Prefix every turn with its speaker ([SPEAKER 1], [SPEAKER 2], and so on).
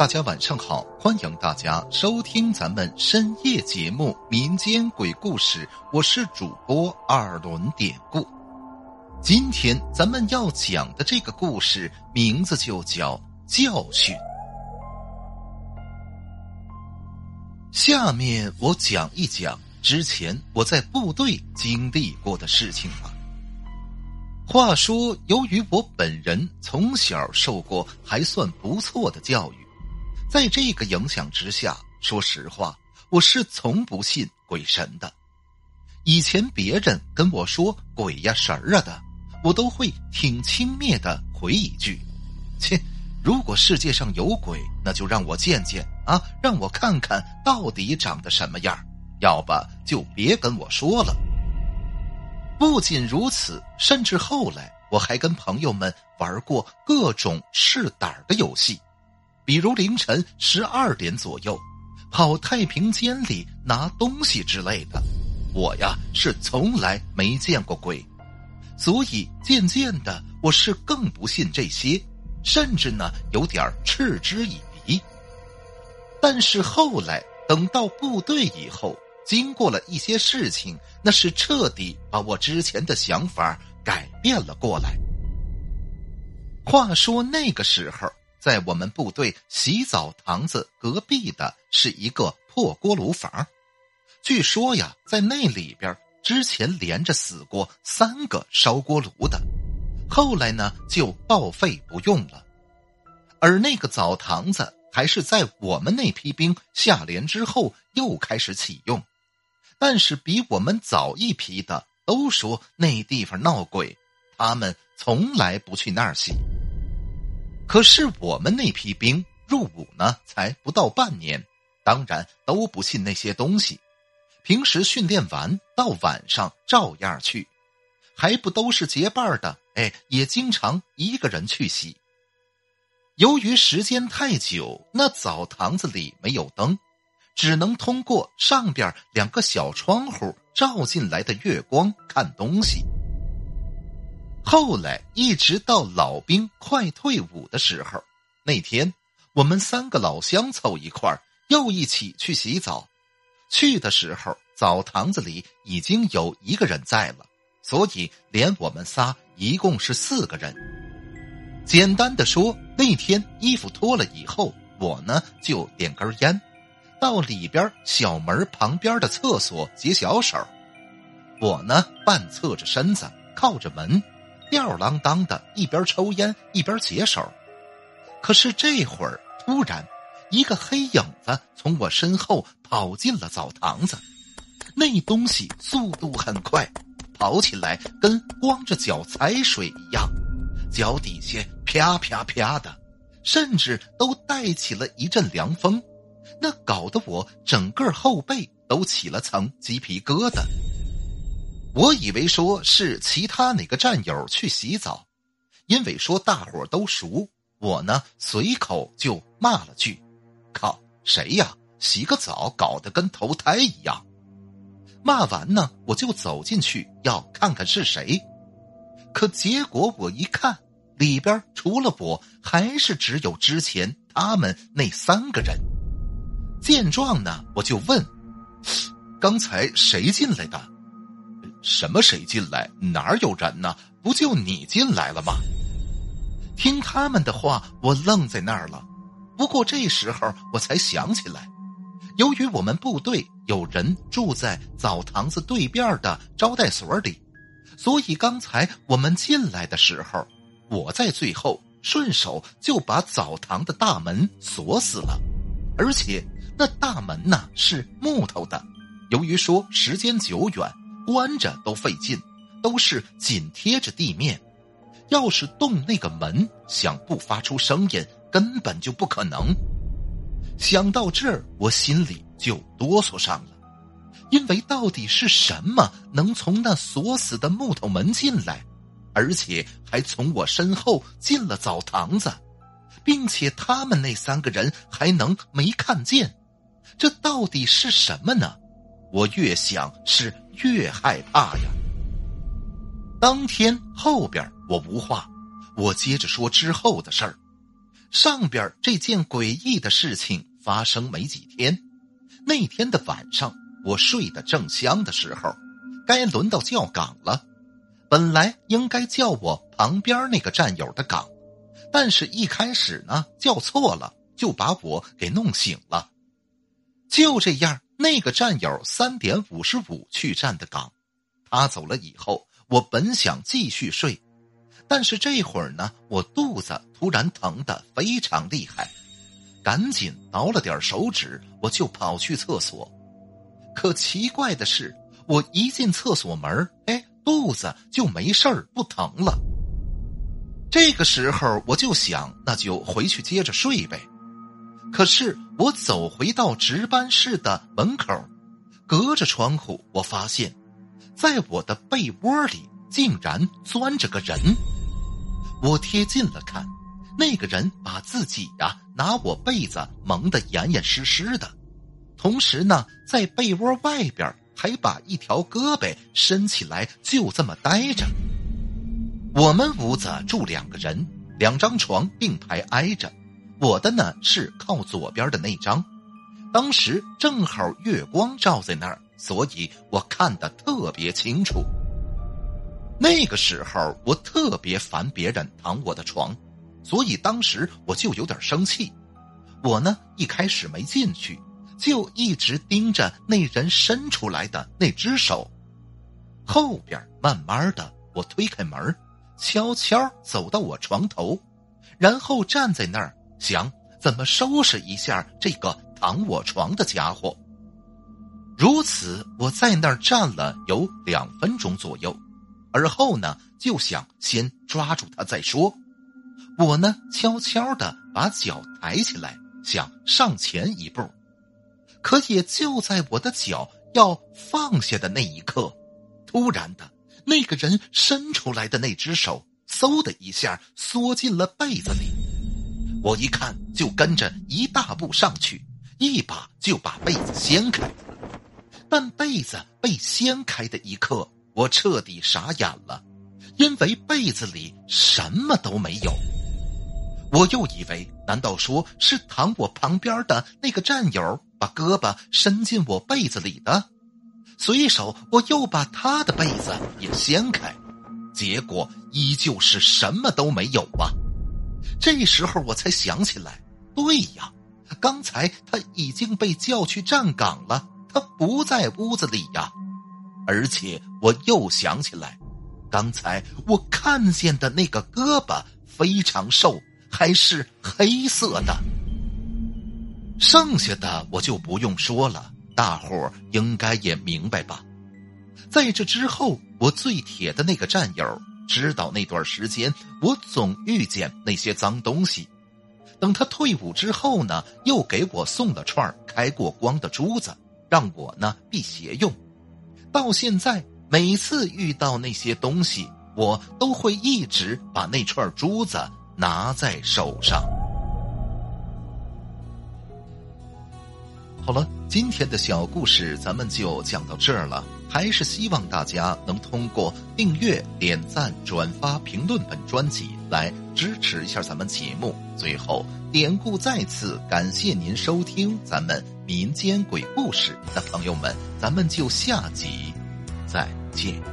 [SPEAKER 1] 大家晚上好，欢迎大家收听咱们深夜节目《民间鬼故事》，我是主播二轮典故。今天咱们要讲的这个故事名字就叫教训。下面我讲一讲之前我在部队经历过的事情吧。话说，由于我本人从小受过还算不错的教育。在这个影响之下，说实话，我是从不信鬼神的。以前别人跟我说鬼呀神儿啊的，我都会挺轻蔑的回一句：“切，如果世界上有鬼，那就让我见见啊，让我看看到底长得什么样要不就别跟我说了。”不仅如此，甚至后来我还跟朋友们玩过各种试胆的游戏。比如凌晨十二点左右，跑太平间里拿东西之类的，我呀是从来没见过鬼，所以渐渐的我是更不信这些，甚至呢有点嗤之以鼻。但是后来等到部队以后，经过了一些事情，那是彻底把我之前的想法改变了过来。话说那个时候。在我们部队洗澡堂子隔壁的是一个破锅炉房，据说呀，在那里边之前连着死过三个烧锅炉的，后来呢就报废不用了。而那个澡堂子还是在我们那批兵下连之后又开始启用，但是比我们早一批的都说那地方闹鬼，他们从来不去那儿洗。可是我们那批兵入伍呢，才不到半年，当然都不信那些东西。平时训练完到晚上照样去，还不都是结伴的？哎，也经常一个人去洗。由于时间太久，那澡堂子里没有灯，只能通过上边两个小窗户照进来的月光看东西。后来一直到老兵快退伍的时候，那天我们三个老乡凑一块儿，又一起去洗澡。去的时候，澡堂子里已经有一个人在了，所以连我们仨一共是四个人。简单的说，那天衣服脱了以后，我呢就点根烟，到里边小门旁边的厕所解小手。我呢半侧着身子，靠着门。吊儿郎当的，一边抽烟一边解手。可是这会儿，突然，一个黑影子从我身后跑进了澡堂子。那东西速度很快，跑起来跟光着脚踩水一样，脚底下啪啪啪的，甚至都带起了一阵凉风。那搞得我整个后背都起了层鸡皮疙瘩。我以为说是其他哪个战友去洗澡，因为说大伙都熟，我呢随口就骂了句：“靠，谁呀？洗个澡搞得跟投胎一样。”骂完呢，我就走进去要看看是谁，可结果我一看，里边除了我，还是只有之前他们那三个人。见状呢，我就问：“刚才谁进来的？”什么？谁进来？哪有人呢？不就你进来了吗？听他们的话，我愣在那儿了。不过这时候我才想起来，由于我们部队有人住在澡堂子对面的招待所里，所以刚才我们进来的时候，我在最后顺手就把澡堂的大门锁死了，而且那大门呢是木头的，由于说时间久远。关着都费劲，都是紧贴着地面。要是动那个门，想不发出声音，根本就不可能。想到这儿，我心里就哆嗦上了，因为到底是什么能从那锁死的木头门进来，而且还从我身后进了澡堂子，并且他们那三个人还能没看见？这到底是什么呢？我越想是。越害怕呀！当天后边我无话，我接着说之后的事儿。上边这件诡异的事情发生没几天，那天的晚上，我睡得正香的时候，该轮到叫岗了。本来应该叫我旁边那个战友的岗，但是一开始呢叫错了，就把我给弄醒了。就这样，那个战友三点五十五去站的岗，他走了以后，我本想继续睡。但是这会儿呢，我肚子突然疼得非常厉害，赶紧挠了点手指，我就跑去厕所。可奇怪的是，我一进厕所门，哎，肚子就没事儿，不疼了。这个时候我就想，那就回去接着睡呗。可是我走回到值班室的门口，隔着窗户，我发现，在我的被窝里竟然钻着个人。我贴近了看，那个人把自己呀拿我被子蒙得严严实实的，同时呢，在被窝外边还把一条胳膊伸起来，就这么待着。我们屋子住两个人，两张床并排挨着，我的呢是靠左边的那张，当时正好月光照在那儿，所以我看得特别清楚。那个时候我特别烦别人躺我的床，所以当时我就有点生气。我呢一开始没进去，就一直盯着那人伸出来的那只手。后边慢慢的，我推开门，悄悄走到我床头，然后站在那儿想怎么收拾一下这个躺我床的家伙。如此，我在那儿站了有两分钟左右。而后呢，就想先抓住他再说。我呢，悄悄的把脚抬起来，想上前一步。可也就在我的脚要放下的那一刻，突然的，那个人伸出来的那只手，嗖的一下缩进了被子里。我一看，就跟着一大步上去，一把就把被子掀开。但被子被掀开的一刻。我彻底傻眼了，因为被子里什么都没有。我又以为，难道说是躺我旁边的那个战友把胳膊伸进我被子里的？随手我又把他的被子也掀开，结果依旧是什么都没有啊！这时候我才想起来，对呀，刚才他已经被叫去站岗了，他不在屋子里呀。而且我又想起来，刚才我看见的那个胳膊非常瘦，还是黑色的。剩下的我就不用说了，大伙儿应该也明白吧。在这之后，我最铁的那个战友知道那段时间我总遇见那些脏东西。等他退伍之后呢，又给我送了串开过光的珠子，让我呢辟邪用。到现在，每次遇到那些东西，我都会一直把那串珠子拿在手上。好了，今天的小故事咱们就讲到这儿了。还是希望大家能通过订阅、点赞、转发、评论本专辑来支持一下咱们节目。最后，典故再次感谢您收听咱们民间鬼故事那朋友们，咱们就下集再见。